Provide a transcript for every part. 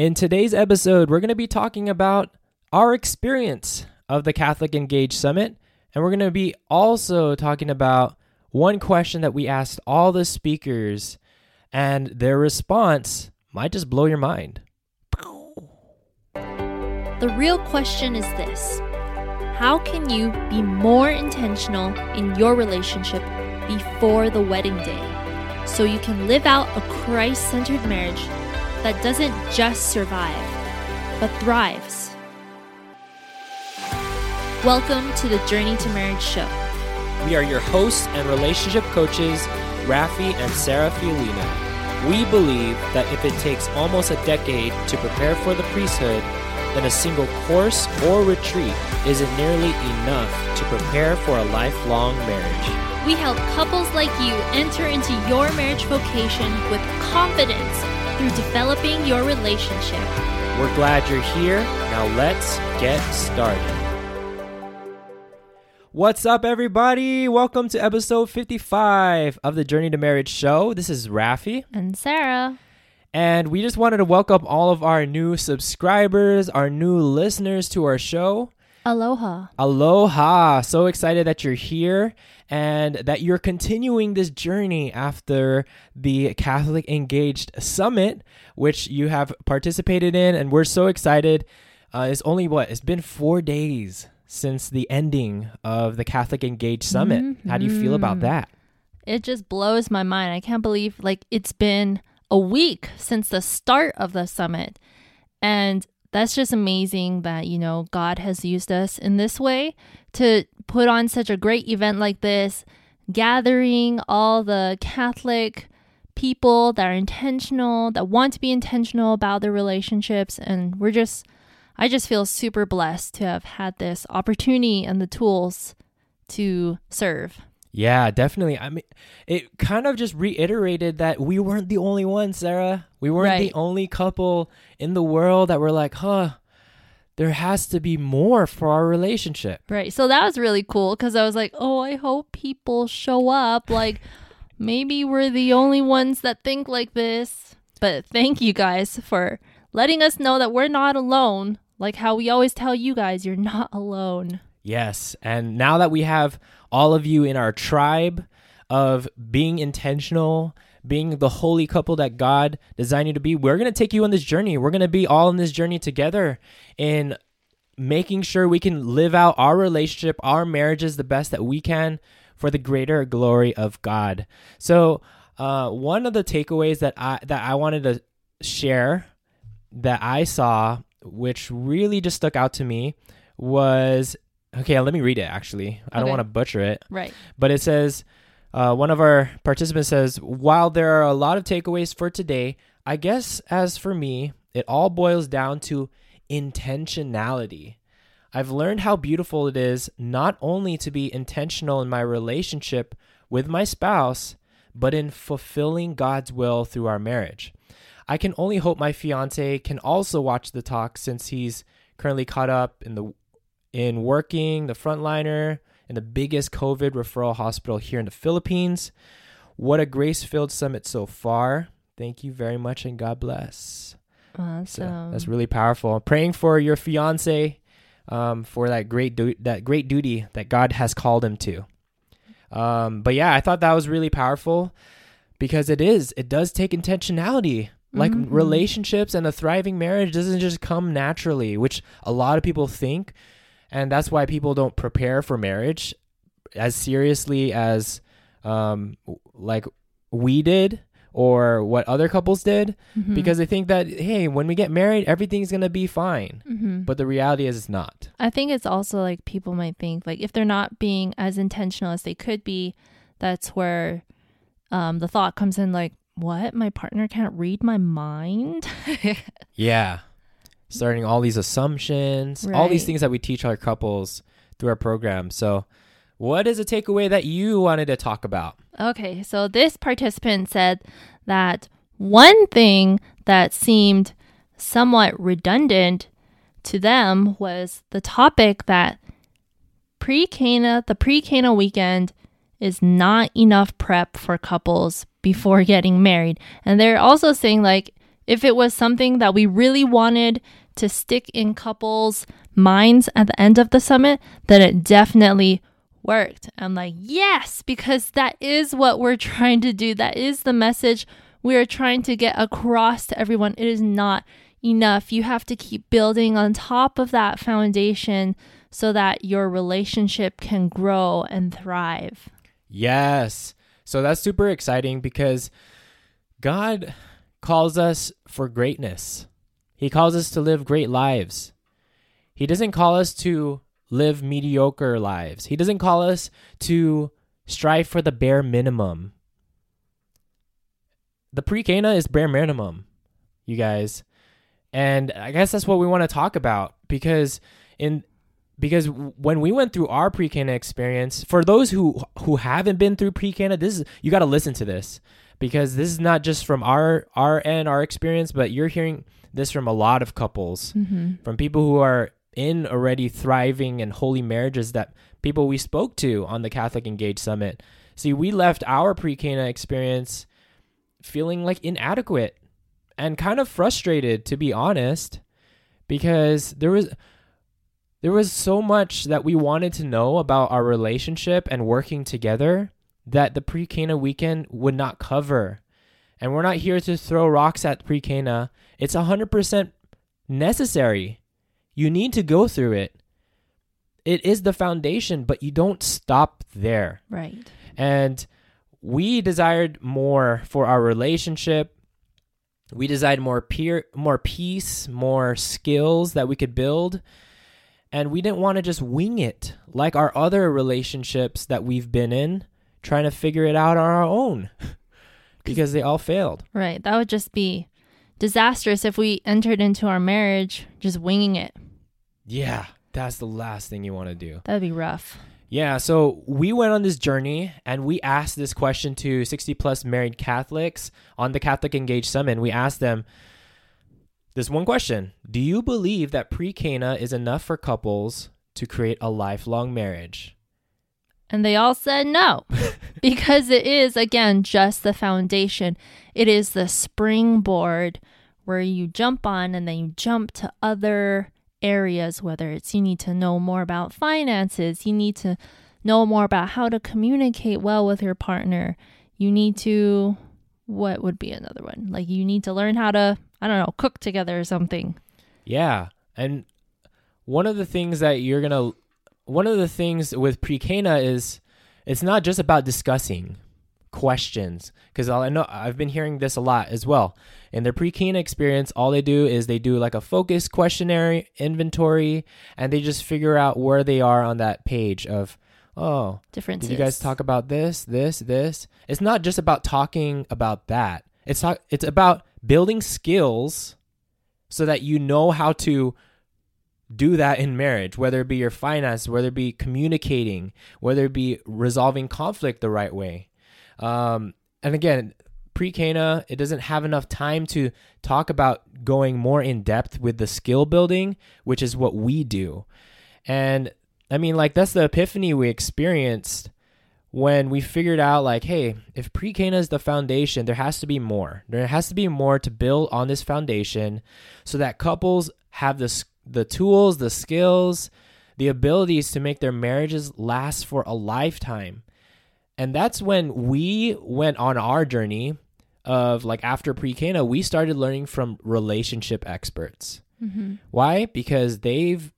In today's episode, we're going to be talking about our experience of the Catholic Engage Summit, and we're going to be also talking about one question that we asked all the speakers, and their response might just blow your mind. The real question is this How can you be more intentional in your relationship before the wedding day so you can live out a Christ centered marriage that doesn't just survive, but thrives? Welcome to the Journey to Marriage show. We are your hosts and relationship coaches, Rafi and Sarah Fiolina. We believe that if it takes almost a decade to prepare for the priesthood, then a single course or retreat isn't nearly enough to prepare for a lifelong marriage. We help couples like you enter into your marriage vocation with confidence through developing your relationship. We're glad you're here. Now let's get started. What's up, everybody? Welcome to episode 55 of the Journey to Marriage show. This is Rafi. And Sarah. And we just wanted to welcome all of our new subscribers, our new listeners to our show. Aloha. Aloha. So excited that you're here and that you're continuing this journey after the Catholic Engaged Summit, which you have participated in. And we're so excited. Uh, it's only what? It's been four days since the ending of the Catholic Engaged Summit. Mm-hmm. How do you feel about that? It just blows my mind. I can't believe like it's been a week since the start of the summit. And that's just amazing that, you know, God has used us in this way to put on such a great event like this, gathering all the Catholic people that are intentional, that want to be intentional about their relationships. And we're just I just feel super blessed to have had this opportunity and the tools to serve. Yeah, definitely. I mean, it kind of just reiterated that we weren't the only ones, Sarah. We weren't right. the only couple in the world that were like, huh, there has to be more for our relationship. Right. So that was really cool because I was like, oh, I hope people show up. Like, maybe we're the only ones that think like this. But thank you guys for letting us know that we're not alone. Like how we always tell you guys, you're not alone. Yes. And now that we have all of you in our tribe of being intentional, being the holy couple that God designed you to be, we're going to take you on this journey. We're going to be all in this journey together in making sure we can live out our relationship, our marriages the best that we can for the greater glory of God. So, uh, one of the takeaways that I that I wanted to share that I saw which really just stuck out to me was okay, let me read it actually. I okay. don't want to butcher it. Right. But it says, uh, one of our participants says, while there are a lot of takeaways for today, I guess as for me, it all boils down to intentionality. I've learned how beautiful it is not only to be intentional in my relationship with my spouse, but in fulfilling God's will through our marriage. I can only hope my fiance can also watch the talk since he's currently caught up in the in working the frontliner in the biggest COVID referral hospital here in the Philippines. What a grace-filled summit so far. Thank you very much and God bless. Awesome. So that's really powerful. I'm praying for your fiance um, for that great du- that great duty that God has called him to. Um, but yeah, I thought that was really powerful because it is. It does take intentionality. Like mm-hmm. relationships and a thriving marriage doesn't just come naturally, which a lot of people think. And that's why people don't prepare for marriage as seriously as um, like we did or what other couples did mm-hmm. because they think that hey when we get married everything's gonna be fine mm-hmm. but the reality is it's not i think it's also like people might think like if they're not being as intentional as they could be that's where um, the thought comes in like what? My partner can't read my mind? yeah. Starting all these assumptions, right. all these things that we teach our couples through our program. So, what is a takeaway that you wanted to talk about? Okay, so this participant said that one thing that seemed somewhat redundant to them was the topic that pre Cana, the pre Cana weekend is not enough prep for couples before getting married. And they're also saying, like, If it was something that we really wanted to stick in couples' minds at the end of the summit, then it definitely worked. I'm like, yes, because that is what we're trying to do. That is the message we are trying to get across to everyone. It is not enough. You have to keep building on top of that foundation so that your relationship can grow and thrive. Yes. So that's super exciting because God calls us for greatness. He calls us to live great lives. He doesn't call us to live mediocre lives. He doesn't call us to strive for the bare minimum. The pre Cana is bare minimum, you guys. And I guess that's what we want to talk about because in because when we went through our pre-Cana experience, for those who who haven't been through pre-Cana, this is you got to listen to this because this is not just from our our end, our experience, but you're hearing this from a lot of couples, Mm-hmm. from people who are in already thriving and holy marriages that people we spoke to on the Catholic Engage Summit. See, we left our pre-Cana experience feeling like inadequate and kind of frustrated to be honest because there was there was so much that we wanted to know about our relationship and working together that the pre Cana weekend would not cover. And we're not here to throw rocks at pre Cana. It's 100% necessary. You need to go through it. It is the foundation, but you don't stop there. Right. And we desired more for our relationship. We desired more peer, more peace, more skills that we could build. And we didn't want to just wing it like our other relationships that we've been in, trying to figure it out on our own because they all failed. Right. That would just be disastrous if we entered into our marriage just winging it. Yeah, that's the last thing you want to do. That'd be rough. Yeah, so we went on this journey and we asked this question to 60 plus married Catholics on the Catholic Engage Summit. We asked them this one question Do you believe that pre Cana is enough for couples to create a lifelong marriage? And they all said no, because it is, again, just the foundation. It is the springboard where you jump on and then you jump to other areas, whether it's you need to know more about finances, you need to know more about how to communicate well with your partner. You need to, what would be another one? Like you need to learn how to, I don't know, cook together or something. Yeah. And one of the things that you're going to, one of the things with pre Cana is it's not just about discussing questions because I know I've been hearing this a lot as well. In their pre Cana experience, all they do is they do like a focus questionnaire inventory and they just figure out where they are on that page of, oh, Differences. did you guys talk about this, this, this? It's not just about talking about that. It's talk, it's about building skills so that you know how to do that in marriage, whether it be your finance, whether it be communicating, whether it be resolving conflict the right way. Um, and again, pre Cana, it doesn't have enough time to talk about going more in depth with the skill building, which is what we do. And I mean, like, that's the epiphany we experienced when we figured out, like, hey, if pre Cana is the foundation, there has to be more. There has to be more to build on this foundation so that couples have the, the tools, the skills, the abilities to make their marriages last for a lifetime. And that's when we went on our journey of like after pre Cana, we started learning from relationship experts. hmm Why? Because they've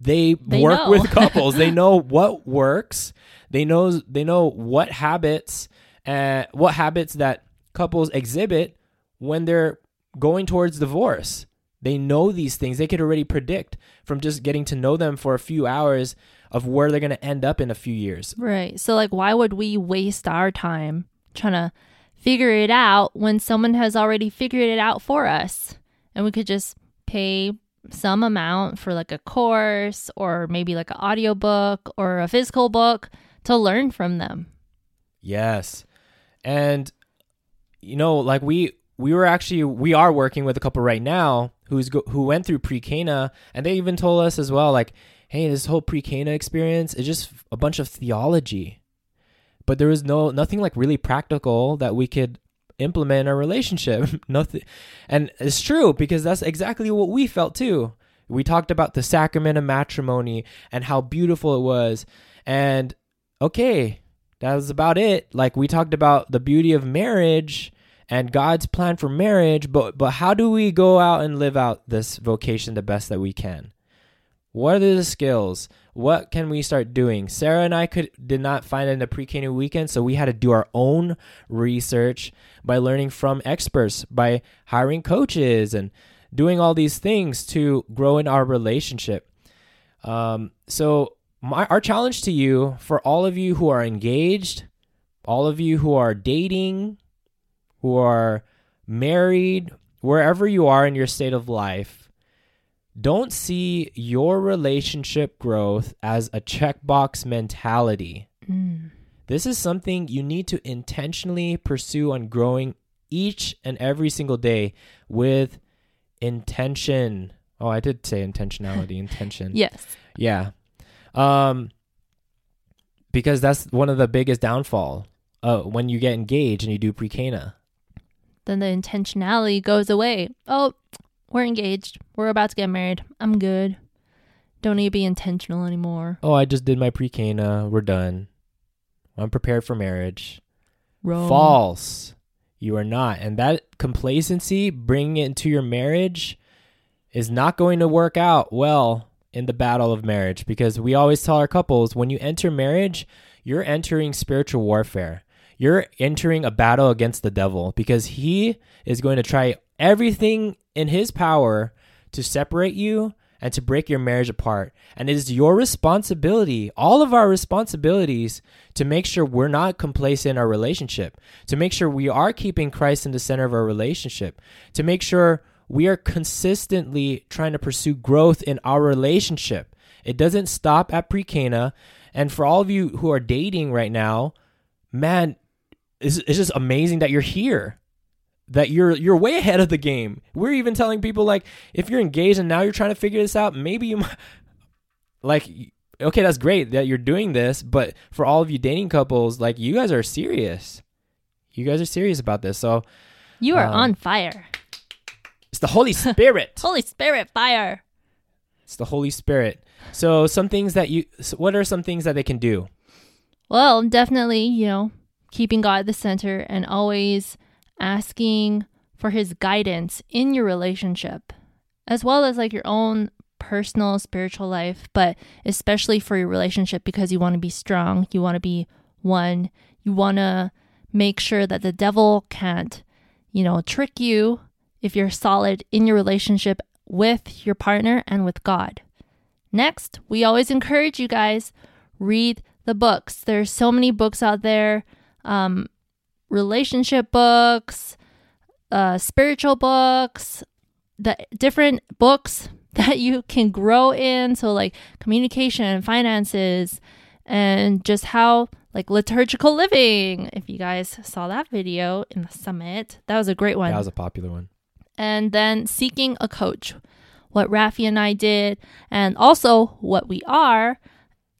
they, They work know. with couples. they know what works. They know they know what habits and what habits that couples exhibit when they're going towards divorce. They know these things. They could already predict from just getting to know them for a few hours of where they're going to end up in a few years. Right. So, like, why would we waste our time trying to figure it out when someone has already figured it out for us? And we could just pay some amount for like a course or maybe like an audiobook or a physical book to learn from them. Yes. And you know, like we we were actually we are working with a couple right now who's go, who went through pre-Cana and they even told us as well like, "Hey, this whole pre-Cana experience is just a bunch of theology." But there was no nothing like really practical that we could implement in our relationship. Nothing, and it's true because that's exactly what we felt too. We talked about the sacrament of matrimony and how beautiful it was, and okay, that was about it. Like we talked about the beauty of marriage and God's plan for marriage, but but how do we go out and live out this vocation the best that we can? What are the skills? What can we start doing? Sarah and I could did not find it in the pre-K weekend, so we had to do our own research by learning from experts, by hiring coaches and doing all these things to grow in our relationship. Um, so my our challenge to you for all of you who are engaged, all of you who are dating, who are married, wherever you are in your state of life, don't see your relationship growth as a checkbox mentality. Mm. This is something you need to intentionally pursue on growing each and every single day with intention. Oh, I did say intentionality, intention. Yes. Yeah. Um because that's one of the biggest downfall uh when you get engaged and you do pre-Cana. Then the intentionality goes away. Oh, we're engaged. We're about to get married. I'm good. Don't need to be intentional anymore. Oh, I just did my pre-Cana. We're done. I'm prepared for marriage. Wrong. False. You are not. And that complacency, bringing it into your marriage, is not going to work out well in the battle of marriage because we always tell our couples when you enter marriage, you're entering spiritual warfare. You're entering a battle against the devil because he is going to try everything in his power to separate you and to break your marriage apart. And it is your responsibility, all of our responsibilities, to make sure we're not complacent in our relationship, to make sure we are keeping Christ in the center of our relationship, to make sure we are consistently trying to pursue growth in our relationship. It doesn't stop at pre Cana. And for all of you who are dating right now, man, it's, it's just amazing that you're here that you're you're way ahead of the game. We're even telling people like if you're engaged and now you're trying to figure this out, maybe you might like okay, that's great that you're doing this, but for all of you dating couples, like you guys are serious. You guys are serious about this. So You are Um, on fire. it's the Holy Spirit. Holy Spirit fire. it's the Holy Spirit. So some things that you so what are some things that they can do? Well, definitely, you know, keeping God at the center and always asking for his guidance in your relationship, as well as like your own personal spiritual life, but especially for your relationship because you want to be strong, you want to be one, you want to make sure that the devil can't, you know, trick you if you're solid in your relationship with your partner and with God. Next, we always encourage you guys read the books. There's so many books out there, um, relationship books, uh, spiritual books, the different books that you can grow in. So like communication, finances, and just how like liturgical living. If you guys saw that video in the summit, that was a great one That was a popular one. and then seeking a coach. What Rafi and I did, and also what we are,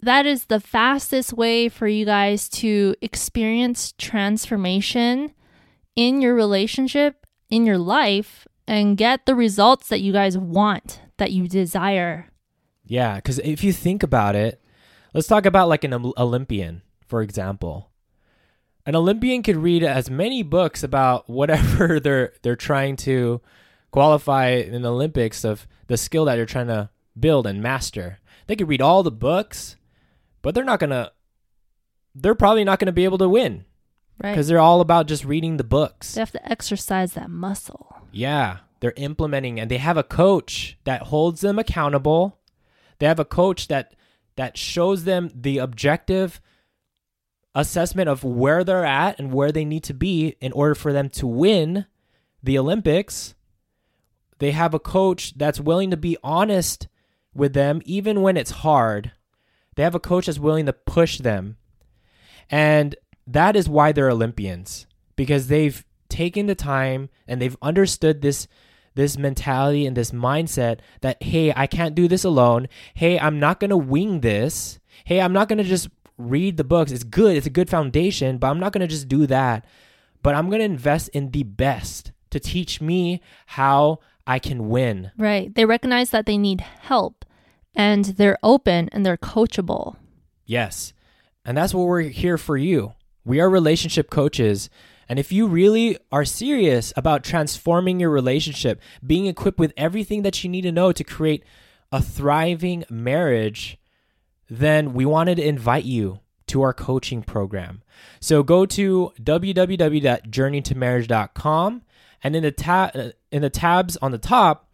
that is the fastest way for you guys to experience transformation in your relationship, in your life, and get the results that you guys want, that you desire. Yeah, because if you think about it, let's talk about like an Olympian, for example. An Olympian could read as many books about whatever they're they're trying to qualify in the Olympics of the skill that they're trying to build and master. They could read all the books, but they're not gonna. They're probably not gonna be able to win Right? because they're all about just reading the books. They have to exercise that muscle. Yeah, they're implementing and they have a coach that holds them accountable. They have a coach that that shows them the objective assessment of where they're at and where they need to be in order for them to win the Olympics. They have a coach that's willing to be honest with them even when it's hard. They have a coach that's willing to push them. And that is why they're Olympians because they've taken the time and they've understood this this mentality and this mindset that hey, I can't do this alone. Hey, I'm not going to wing this. Hey, I'm not going to just read the books. It's good. It's a good foundation, but I'm not going to just do that. but I'm going to invest in the best to teach me how I can win. Right. They recognize that they need help and they're open and they're coachable. Yes. And that's what we're here for you. We are relationship coaches. And if you really are serious about transforming your relationship, being equipped with everything that you need to know to create a thriving marriage, then we wanted to invite you to our coaching program. So go to www.journeytomarriage.com and in the tab uh, in the tabs on the top,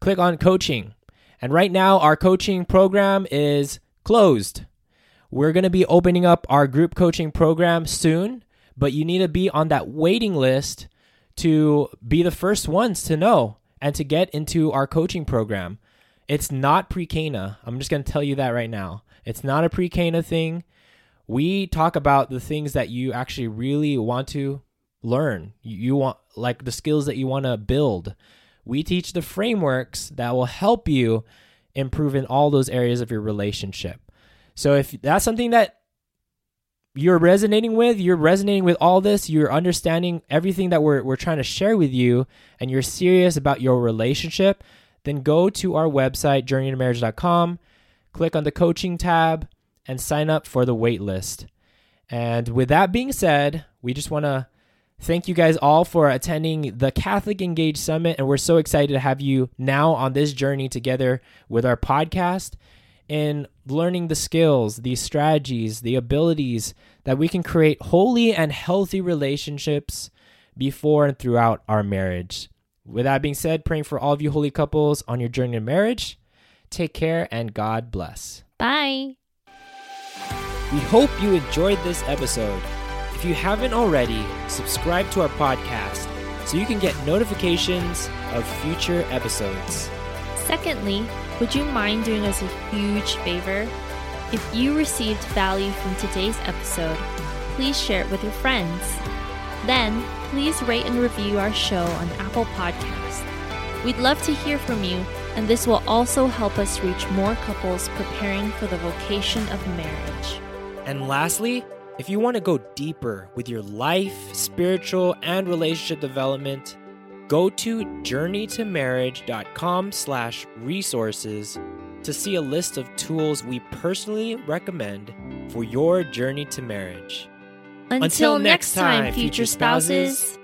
click on coaching. And right now our coaching program is closed. We're going to be opening up our group coaching program soon, but you need to be on that waiting list to be the first ones to know and to get into our coaching program. It's not pre Cana. I'm just going to tell you that right now. It's not a pre Cana thing. We talk about the things that you actually really want to learn. You want, like the skills that you want to build. We teach the frameworks that will help you improve in all those areas of your relationship. So if that's something that you're resonating with, you're resonating with all this, you're understanding everything that we're, we're trying to share with you, and you're serious about your relationship, then go to our website, journeytomarriage.com, click on the coaching tab, and sign up for the wait list. And with that being said, we just want to thank you guys all for attending the Catholic Engage Summit. And we're so excited to have you now on this journey together with our podcast in learning the skills, the strategies, the abilities that we can create holy and healthy relationships before and throughout our marriage. With that being said, praying for all of you holy couples on your journey to marriage. Take care and God bless. Bye. We hope you enjoyed this episode. If you haven't already, subscribe to our podcast so you can get notifications of future episodes. Secondly, would you mind doing us a huge favor? If you received value from today's episode, please share it with your friends. Then, please rate and review our show on Apple Podcasts. We'd love to hear from you, and this will also help us reach more couples preparing for the vocation of marriage. And lastly, if you want to go deeper with your life, spiritual, and relationship development, go to journeytomarriage.com slash resources to see a list of tools we personally recommend for your journey to marriage. Until, next time, future spouses.